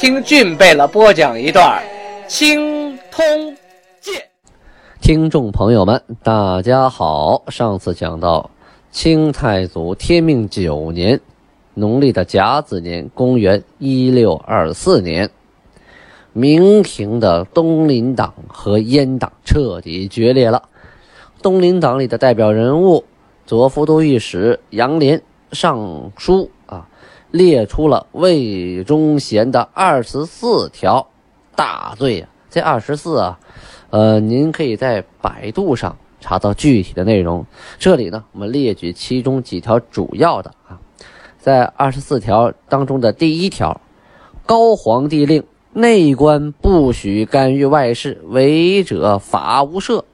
听俊贝勒播讲一段《青通剑》。听众朋友们，大家好。上次讲到清太祖天命九年，农历的甲子年，公元一六二四年，明廷的东林党和阉党彻底决裂了。东林党里的代表人物左副都御史杨涟上书。列出了魏忠贤的二十四条大罪啊！这二十四啊，呃，您可以在百度上查到具体的内容。这里呢，我们列举其中几条主要的啊，在二十四条当中的第一条，高皇帝令内官不许干预外事，违者法无赦。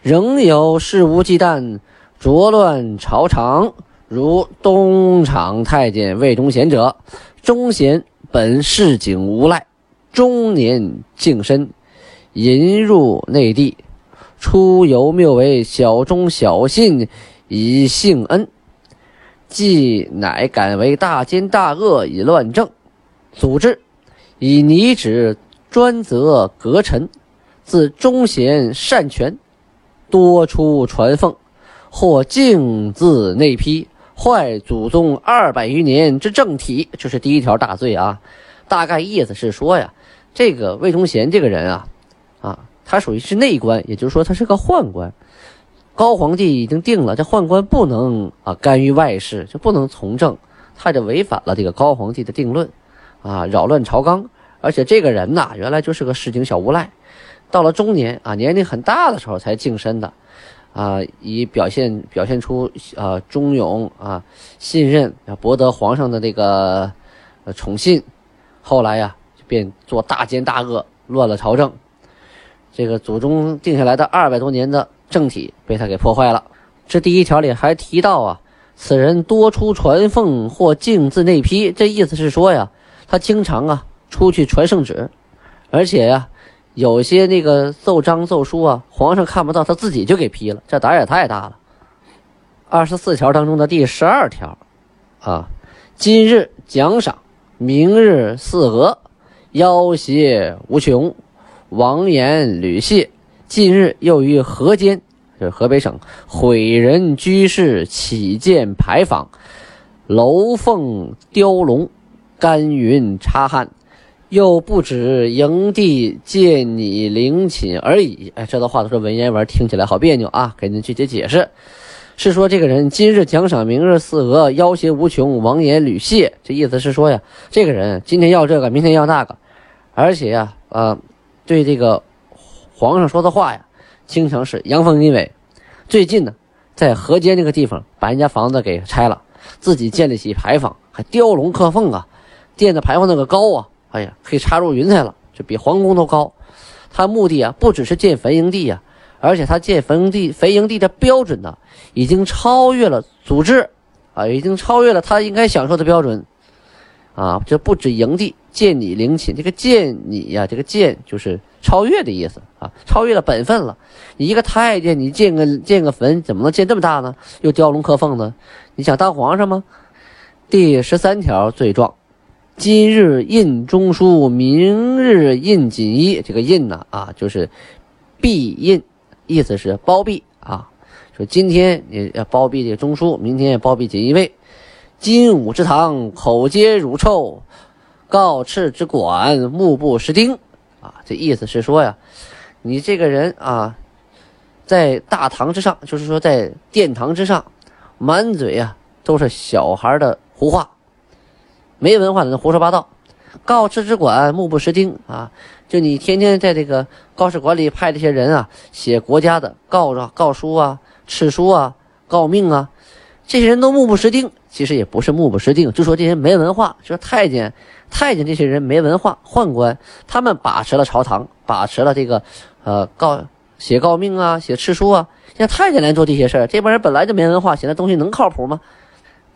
仍有肆无忌惮浊乱朝常。如东厂太监魏忠贤者，忠贤本市井无赖，中年净身，引入内地，出游谬为小忠小信，以幸恩，既乃敢为大奸大恶以乱政，组织以拟旨专责阁臣，自忠贤擅权，多出传奉，或径自内批。坏祖宗二百余年之政体，这是第一条大罪啊！大概意思是说呀，这个魏忠贤这个人啊，啊，他属于是内官，也就是说他是个宦官。高皇帝已经定了，这宦官不能啊干预外事，就不能从政，他就违反了这个高皇帝的定论，啊，扰乱朝纲。而且这个人呐，原来就是个市井小无赖，到了中年啊，年龄很大的时候才净身的。啊，以表现表现出啊忠勇啊信任啊博得皇上的这个宠信，后来呀便做大奸大恶，乱了朝政，这个祖宗定下来的二百多年的政体被他给破坏了。这第一条里还提到啊，此人多出传奉或敬自内批，这意思是说呀，他经常啊出去传圣旨，而且呀。有些那个奏章奏书啊，皇上看不到，他自己就给批了，这胆也太大了。二十四条当中的第十二条，啊，今日奖赏，明日赐额，要挟无穷，王言吕谢。近日又于河间，就是河北省毁人居室，起建牌坊，楼凤雕龙，干云插汉。又不止营地借你陵寝而已。哎，这段话都是文言文，听起来好别扭啊！给您具体解释，是说这个人今日奖赏，明日赐额，要挟无穷，王言屡谢。这意思是说呀，这个人今天要这个，明天要那个，而且呀，呃，对这个皇上说的话呀，经常是阳奉阴违。最近呢，在河间那个地方把人家房子给拆了，自己建立起牌坊，还雕龙刻凤啊，垫的牌坊那个高啊。哎呀，可以插入云彩了，就比皇宫都高。他目的啊，不只是建坟营地呀，而且他建坟地、坟营地的标准呢，已经超越了组织，啊，已经超越了他应该享受的标准，啊，这不止营地，建你陵寝，这个建你呀，这个建就是超越的意思啊，超越了本分了。你一个太监，你建个建个坟，怎么能建这么大呢？又雕龙刻凤的，你想当皇上吗？第十三条罪状。今日印中书，明日印锦衣。这个印呢，啊，就是币印，意思是包庇啊。说今天你要包庇这个中书，明天也包庇锦衣卫。金武之堂，口皆乳臭；告敕之管，目不识丁。啊，这意思是说呀，你这个人啊，在大堂之上，就是说在殿堂之上，满嘴呀都是小孩的胡话。没文化的人胡说八道，告示之管目不识丁啊！就你天天在这个告示馆里派这些人啊，写国家的告状、告书啊、敕书啊、告命啊，这些人都目不识丁，其实也不是目不识丁，就说这些没文化，就说太监、太监这些人没文化，宦官他们把持了朝堂，把持了这个，呃，告写告命啊，写敕书啊，让太监来做这些事儿，这帮人本来就没文化，写那东西能靠谱吗？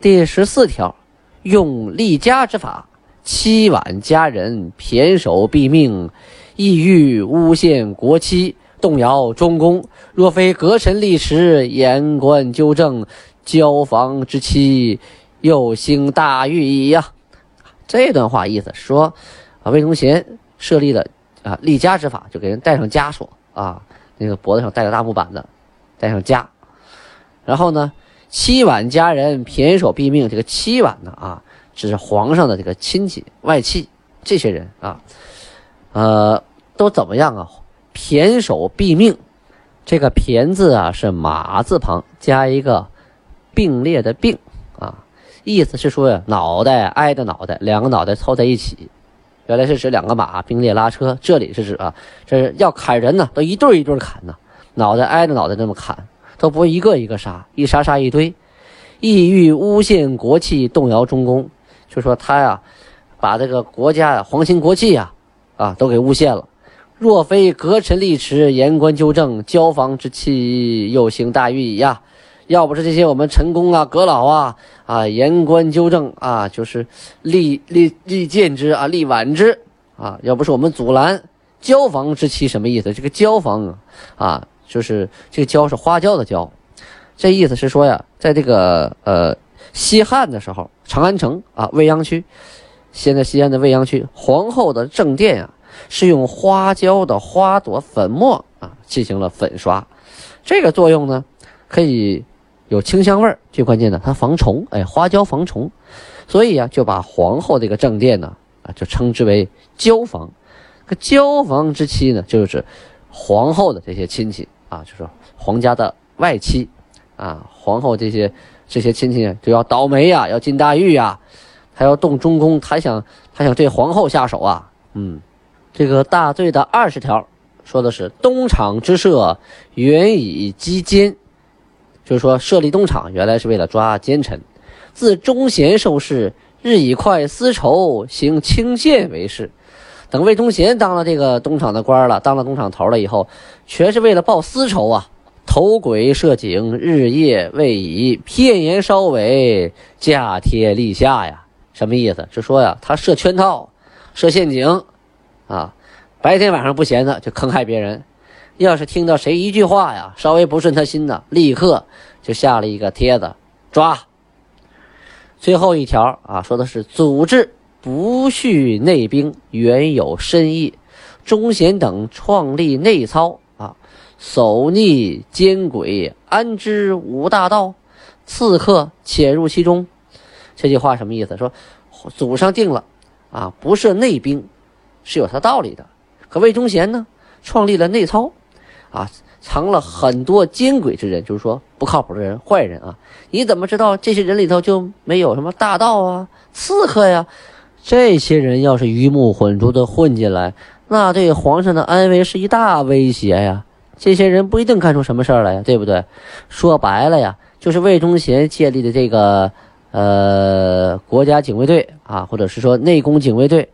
第十四条，用立家之法，欺罔家人，骈守毙命，意欲诬陷国戚，动摇中宫。若非革臣立时，言官纠正。交房之期，又兴大狱矣呀！这段话意思说，啊，魏忠贤设立的啊立家之法，就给人戴上枷锁啊，那个脖子上戴个大木板子，戴上枷。然后呢，七碗家人，偏手毙命。这个七碗呢啊，只是皇上的这个亲戚外戚，这些人啊，呃，都怎么样啊？偏手毙命。这个“偏”字啊，是马字旁加一个。并列的并啊，意思是说，脑袋挨着脑袋，两个脑袋凑在一起，原来是指两个马并列拉车。这里是指啊，这是要砍人呢，都一对一对砍呢，脑袋挨着脑袋那么砍，都不一个一个杀，一杀杀一堆。意欲诬陷国戚，动摇中宫，就说他呀，把这个国家呀、皇亲国戚呀，啊，都给诬陷了。若非阁臣立持，言官纠正，交房之期，又行大狱矣呀。要不是这些我们陈公啊、阁老啊啊言官纠正啊，就是立立立谏之啊，立挽之啊，要不是我们阻拦，交房之期什么意思？这个交房啊，就是这个椒是花椒的椒，这意思是说呀，在这个呃西汉的时候，长安城啊未央区，现在西安的未央区，皇后的正殿啊是用花椒的花朵粉末啊进行了粉刷，这个作用呢可以。有清香味儿，最关键的它防虫，哎，花椒防虫，所以呀，就把皇后这个正殿呢，啊，就称之为椒房。这椒房之妻呢，就是皇后的这些亲戚啊，就是皇家的外戚啊，皇后这些这些亲戚就要倒霉呀，要进大狱呀，还要动中宫，他想他想对皇后下手啊，嗯，这个大罪的二十条说的是东厂之设，原以击奸。就是说，设立东厂原来是为了抓奸臣。自忠贤受事，日以快丝绸，行清县为事。等魏忠贤当了这个东厂的官了，当了东厂头了以后，全是为了报私仇啊！投轨设井，日夜为以片言稍尾，架贴立下呀。什么意思？就说呀，他设圈套，设陷阱，啊，白天晚上不闲的就坑害别人。要是听到谁一句话呀，稍微不顺他心的，立刻就下了一个帖子抓。最后一条啊，说的是组织不恤内兵，原有深意。忠贤等创立内操啊，守逆奸诡，安知无大道？刺客潜入其中。这句话什么意思？说祖上定了啊，不设内兵是有他道理的。可魏忠贤呢，创立了内操。啊，藏了很多奸诡之人，就是说不靠谱的人、坏人啊！你怎么知道这些人里头就没有什么大盗啊、刺客呀？这些人要是鱼目混珠的混进来，那对皇上的安危是一大威胁呀！这些人不一定干出什么事儿来呀，对不对？说白了呀，就是魏忠贤建立的这个呃国家警卫队啊，或者是说内宫警卫队，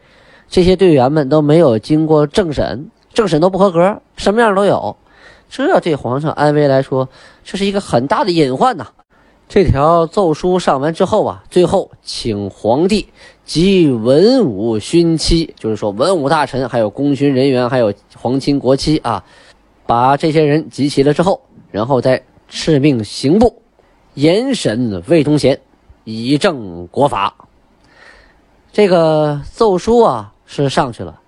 这些队员们都没有经过政审，政审都不合格，什么样都有。这对皇上安危来说，这是一个很大的隐患呐。这条奏书上完之后啊，最后请皇帝及文武勋戚，就是说文武大臣、还有功勋人员、还有皇亲国戚啊，把这些人集齐了之后，然后再敕命刑部严审魏忠贤，以正国法。这个奏书啊是上去了，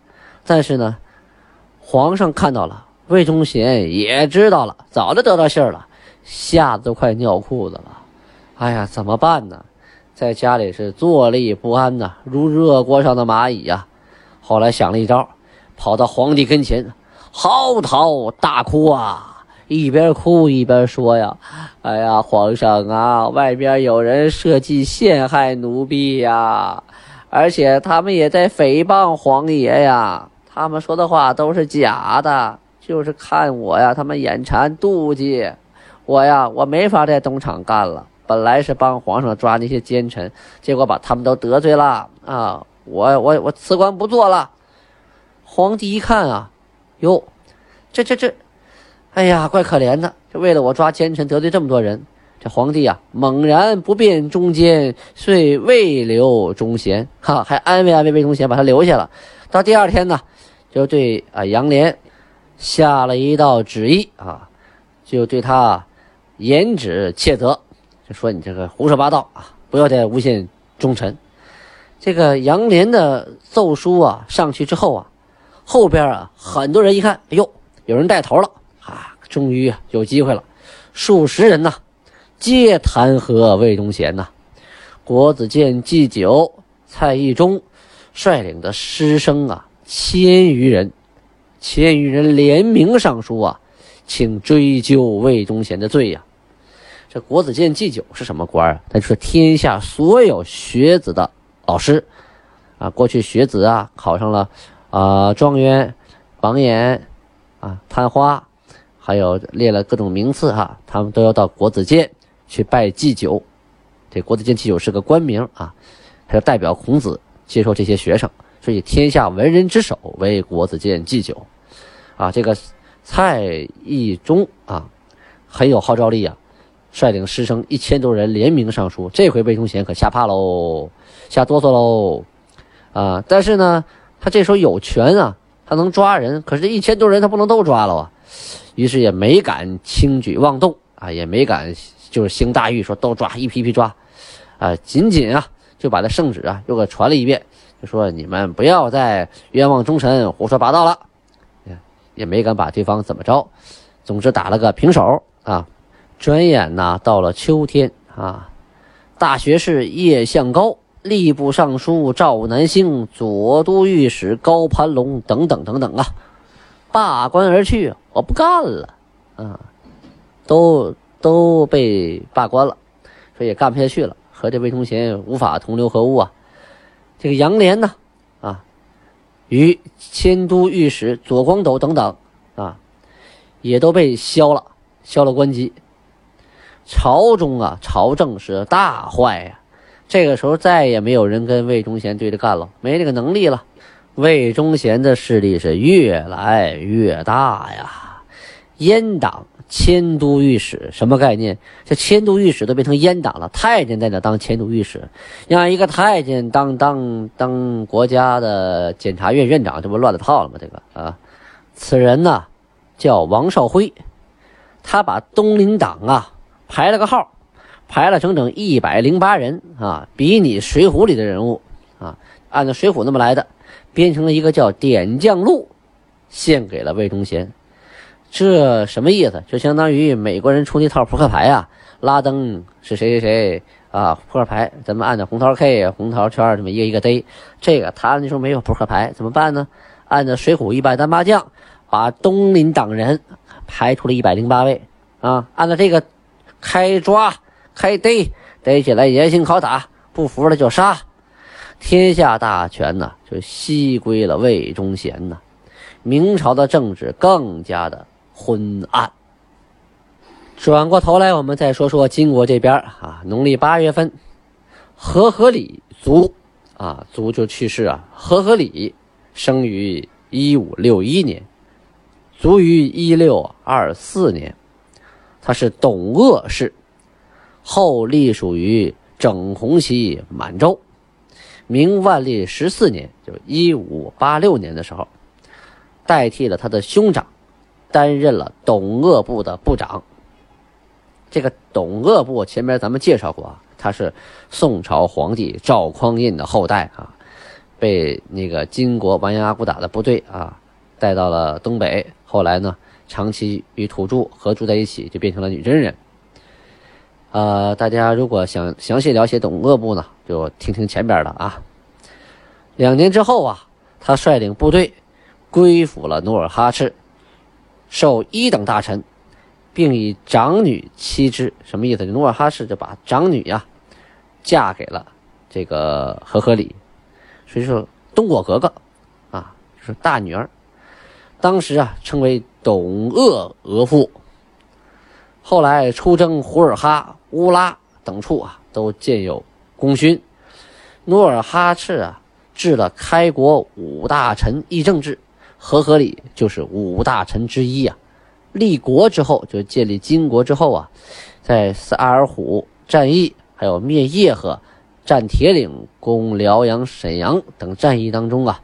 但是呢，皇上看到了。魏忠贤也知道了，早就得到信儿了，吓得都快尿裤子了。哎呀，怎么办呢？在家里是坐立不安呐，如热锅上的蚂蚁呀。后来想了一招，跑到皇帝跟前，嚎啕大哭啊，一边哭一边说呀：“哎呀，皇上啊，外边有人设计陷害奴婢呀，而且他们也在诽谤皇爷呀，他们说的话都是假的。”就是看我呀，他们眼馋妒忌我呀，我没法在东厂干了，本来是帮皇上抓那些奸臣，结果把他们都得罪了啊！我我我辞官不做了。皇帝一看啊，哟，这这这，哎呀，怪可怜的，就为了我抓奸臣得罪这么多人。这皇帝啊，猛然不辨忠奸，遂未留忠贤，哈，还安慰安慰魏忠贤，把他留下了。到第二天呢，就对啊杨涟下了一道旨意啊，就对他严旨切责，说你这个胡说八道啊，不要再诬陷忠臣。这个杨涟的奏书啊上去之后啊，后边啊很多人一看，哎呦，有人带头了啊，终于有机会了，数十人呐。皆弹劾魏忠贤呐，国子监祭酒蔡义忠率领的师生啊，千余人，千余人联名上书啊，请追究魏忠贤的罪呀。这国子监祭酒是什么官啊？他就是天下所有学子的老师啊。过去学子啊，考上了啊状元、榜眼啊、探花，还有列了各种名次哈，他们都要到国子监。去拜祭酒，这国子监祭酒是个官名啊，他就代表孔子接受这些学生，所以天下文人之首为国子监祭酒，啊，这个蔡义忠啊很有号召力啊，率领师生一千多人联名上书，这回魏忠贤可吓怕喽，吓哆嗦喽，啊，但是呢，他这时候有权啊，他能抓人，可是这一千多人他不能都抓了啊，于是也没敢轻举妄动啊，也没敢。就是兴大狱，说都抓，一批批抓，啊，仅仅啊就把这圣旨啊又给传了一遍，就说你们不要再冤枉忠臣、胡说八道了，也没敢把对方怎么着，总之打了个平手啊。转眼呐到了秋天啊，大学士叶向高、吏部尚书赵南星、左都御史高盘龙等等等等啊，罢官而去，我不干了啊，都。都被罢官了，所以也干不下去了，和这魏忠贤无法同流合污啊。这个杨涟呢，啊，与迁都御史左光斗等等啊，也都被削了，削了官籍。朝中啊，朝政是大坏呀。这个时候再也没有人跟魏忠贤对着干了，没这个能力了。魏忠贤的势力是越来越大呀，阉党。迁都御史什么概念？这迁都御史都变成阉党了。太监在那当迁都御史，让一个太监当当当国家的检察院院长，这不乱了套了吗？这个啊，此人呢叫王少辉，他把东林党啊排了个号，排了整整一百零八人啊，比你《水浒》里的人物啊，按照《水浒》那么来的，编成了一个叫《点将录》，献给了魏忠贤。这什么意思？就相当于美国人出那套扑克牌啊，拉登是谁谁谁啊？扑克牌咱们按照红桃 K、红桃圈这么一个一个逮。这个他那时候没有扑克牌，怎么办呢？按照水浒一百单八将，把东林党人排出了一百零八位啊。按照这个开抓开逮，逮起来严刑拷打，不服了就杀。天下大权呢，就西归了魏忠贤呐。明朝的政治更加的。昏暗。转过头来，我们再说说金国这边啊。农历八月份，和合理卒啊，卒就去世啊。和合理生于一五六一年，卒于一六二四年。他是董鄂氏，后隶属于整红旗满洲。明万历十四年，就一五八六年的时候，代替了他的兄长。担任了董鄂部的部长。这个董鄂部前面咱们介绍过，他是宋朝皇帝赵匡胤的后代啊，被那个金国完颜阿骨打的部队啊带到了东北，后来呢长期与土著合住在一起，就变成了女真人。呃，大家如果想详细了解董鄂部呢，就听听前边的啊。两年之后啊，他率领部队归附了努尔哈赤。受一等大臣，并以长女妻之，什么意思？努尔哈赤就把长女呀嫁给了这个和合里，所以说东果格格啊，就是大女儿。当时啊称为董鄂额驸。后来出征胡尔哈、乌拉等处啊都建有功勋。努尔哈赤啊治了开国五大臣议政制，和合里就是五大臣之一啊。立国之后就建立金国之后啊，在萨尔浒战役还有灭叶赫、占铁岭、攻辽阳、沈阳等战役当中啊，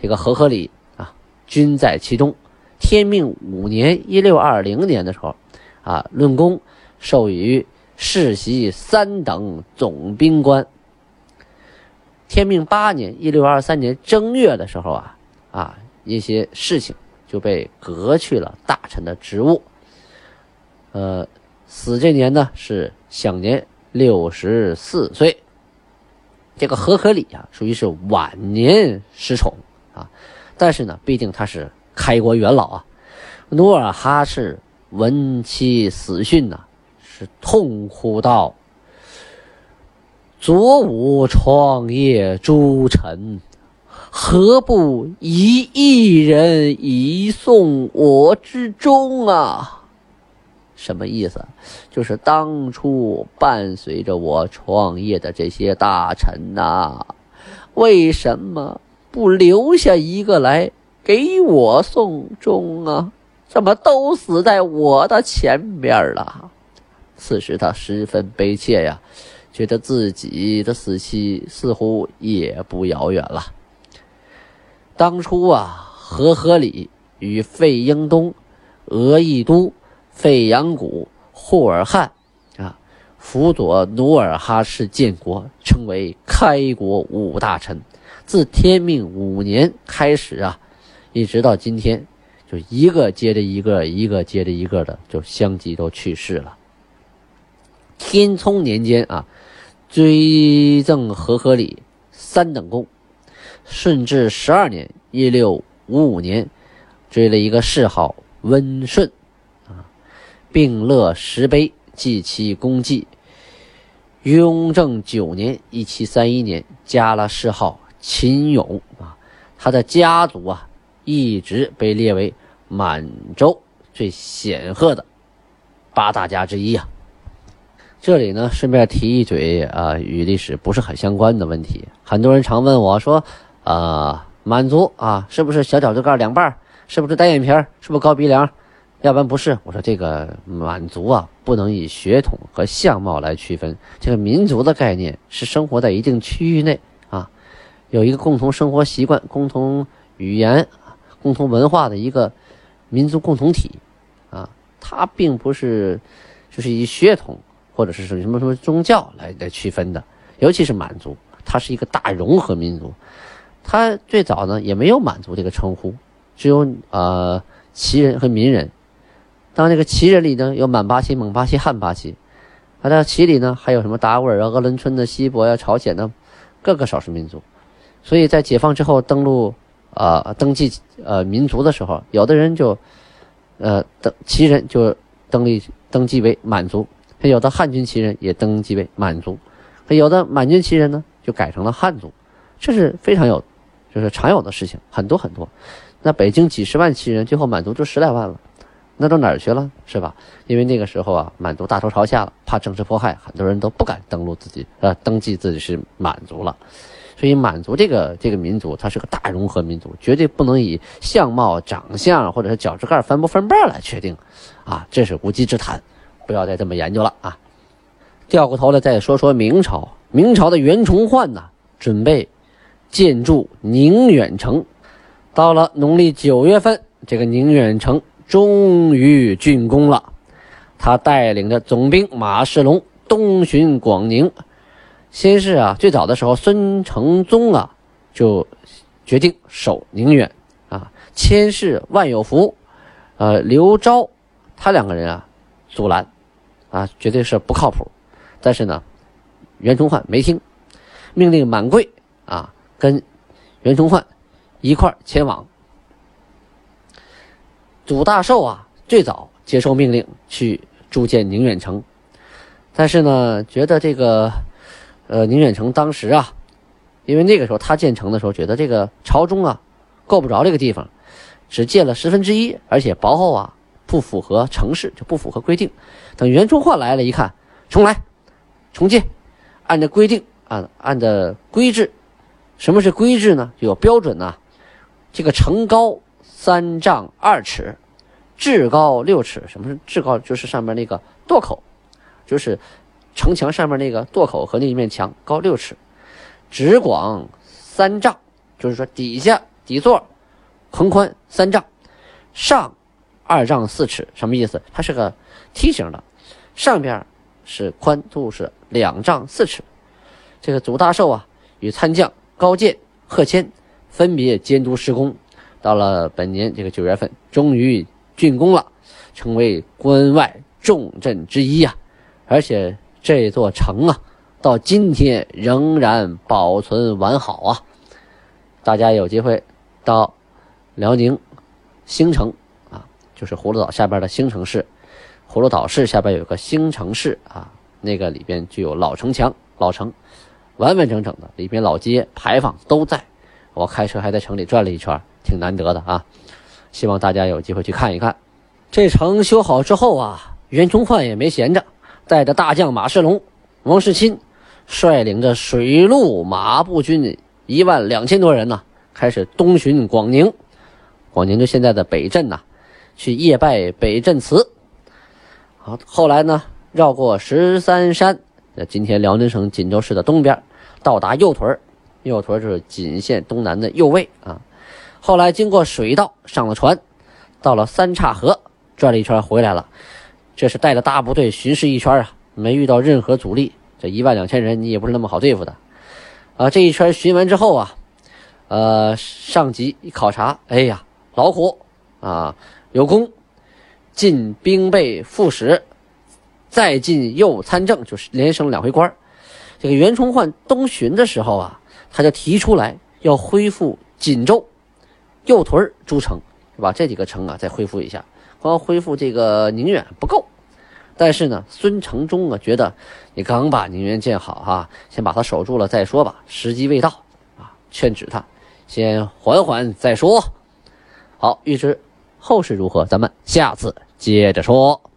这个和合里啊均在其中。天命五年（一六二零年）的时候，啊，论功授予世袭三等总兵官。天命八年（一六二三年）正月的时候啊，啊，一些事情就被革去了大臣的职务。呃，死这年呢是享年六十四岁。这个和合里啊，属于是晚年失宠啊，但是呢，毕竟他是。开国元老啊，努尔哈赤闻其死讯呐，是痛哭道：“左武创业诸臣，何不以一人移送我之终啊？”什么意思？就是当初伴随着我创业的这些大臣呐，为什么不留下一个来？给我送终啊！怎么都死在我的前边了？此时他十分悲切呀，觉得自己的死期似乎也不遥远了。当初啊，和合里与费英东、额亦都、费扬古、霍尔汉啊，辅佐努尔哈赤建国，称为开国五大臣。自天命五年开始啊。一直到今天，就一个接着一个，一个接着一个的就相继都去世了。天聪年间啊，追赠和合里三等功。顺治十二年（一六五五年），追了一个谥号温顺，啊，并乐石碑记其功绩。雍正九年（一七三一年），加了谥号秦勇，啊，他的家族啊。一直被列为满洲最显赫的八大家之一啊。这里呢，顺便提一嘴啊，与历史不是很相关的问题。很多人常问我说：“啊，满族啊，是不是小脚趾盖两半？是不是单眼皮？是不是高鼻梁？要不然不是。”我说：“这个满族啊，不能以血统和相貌来区分。这个民族的概念是生活在一定区域内啊，有一个共同生活习惯、共同语言。”共同文化的一个民族共同体，啊，它并不是就是以血统或者是什么什么宗教来来区分的，尤其是满族，它是一个大融合民族。它最早呢也没有满族这个称呼，只有呃旗人和民人。当这个旗人里呢有满八旗、蒙八旗、汉八旗，啊，在旗里呢还有什么达斡尔啊、鄂伦春的、锡伯呀、朝鲜的各个少数民族。所以在解放之后登陆。啊，登记呃民族的时候，有的人就，呃登旗人就登记登记为满族，有的汉军旗人也登记为满族，有的满军旗人呢就改成了汉族，这是非常有，就是常有的事情，很多很多。那北京几十万旗人，最后满族就十来万了，那都哪儿去了，是吧？因为那个时候啊，满族大头朝下了，怕政治迫害，很多人都不敢登录自己呃登记自己是满族了。所以，满族这个这个民族，它是个大融合民族，绝对不能以相貌、长相或者是脚趾盖翻不翻瓣来确定，啊，这是无稽之谈，不要再这么研究了啊！掉过头来再说说明朝，明朝的袁崇焕呢，准备建筑宁远城，到了农历九月份，这个宁远城终于竣工了，他带领着总兵马世龙东巡广宁。先是啊，最早的时候，孙承宗啊就决定守宁远啊，千世万有福，呃，刘昭他两个人啊阻拦啊，绝对是不靠谱。但是呢，袁崇焕没听，命令满贵啊跟袁崇焕一块前往。祖大寿啊最早接受命令去筑建宁远城，但是呢，觉得这个。呃，宁远城当时啊，因为那个时候他建成的时候，觉得这个朝中啊够不着这个地方，只建了十分之一，而且薄厚啊不符合城市，就不符合规定。等袁崇焕来了，一看，重来，重建，按照规定啊，按照规制。什么是规制呢？有标准呐。这个城高三丈二尺，制高六尺。什么是制高？就是上面那个垛口，就是城墙上面那个垛口和那一面墙高六尺，直广三丈，就是说底下底座横宽三丈，上二丈四尺。什么意思？它是个梯形的，上边是宽度是两丈四尺。这个祖大寿啊，与参将高渐、贺谦。分别监督施工，到了本年这个九月份，终于竣工了，成为关外重镇之一啊！而且这座城啊，到今天仍然保存完好啊！大家有机会到辽宁兴城啊，就是葫芦岛下边的兴城市，葫芦岛市下边有个兴城市啊，那个里边就有老城墙、老城，完完整整的，里边老街牌坊都在。我开车还在城里转了一圈，挺难得的啊！希望大家有机会去看一看。这城修好之后啊，袁崇焕也没闲着，带着大将马世龙、王世钦，率领着水陆马步军一万两千多人呢，开始东巡广宁。广宁就现在的北镇呐，去夜拜北镇祠。好，后来呢，绕过十三山，在今天辽宁省锦州市的东边，到达右屯右屯就是锦县东南的右卫啊，后来经过水道上了船，到了三岔河转了一圈回来了，这是带着大部队巡视一圈啊，没遇到任何阻力。这一万两千人你也不是那么好对付的啊！这一圈巡完之后啊，呃，上级一考察，哎呀，老虎啊，有功，进兵备副使，再进右参政，就是连升两回官这个袁崇焕东巡的时候啊。他就提出来要恢复锦州、右屯诸城，是吧？这几个城啊，再恢复一下。光恢复这个宁远不够，但是呢，孙承宗啊觉得你刚把宁远建好哈，先把他守住了再说吧，时机未到啊，劝止他先缓缓再说。好，预知后事如何，咱们下次接着说。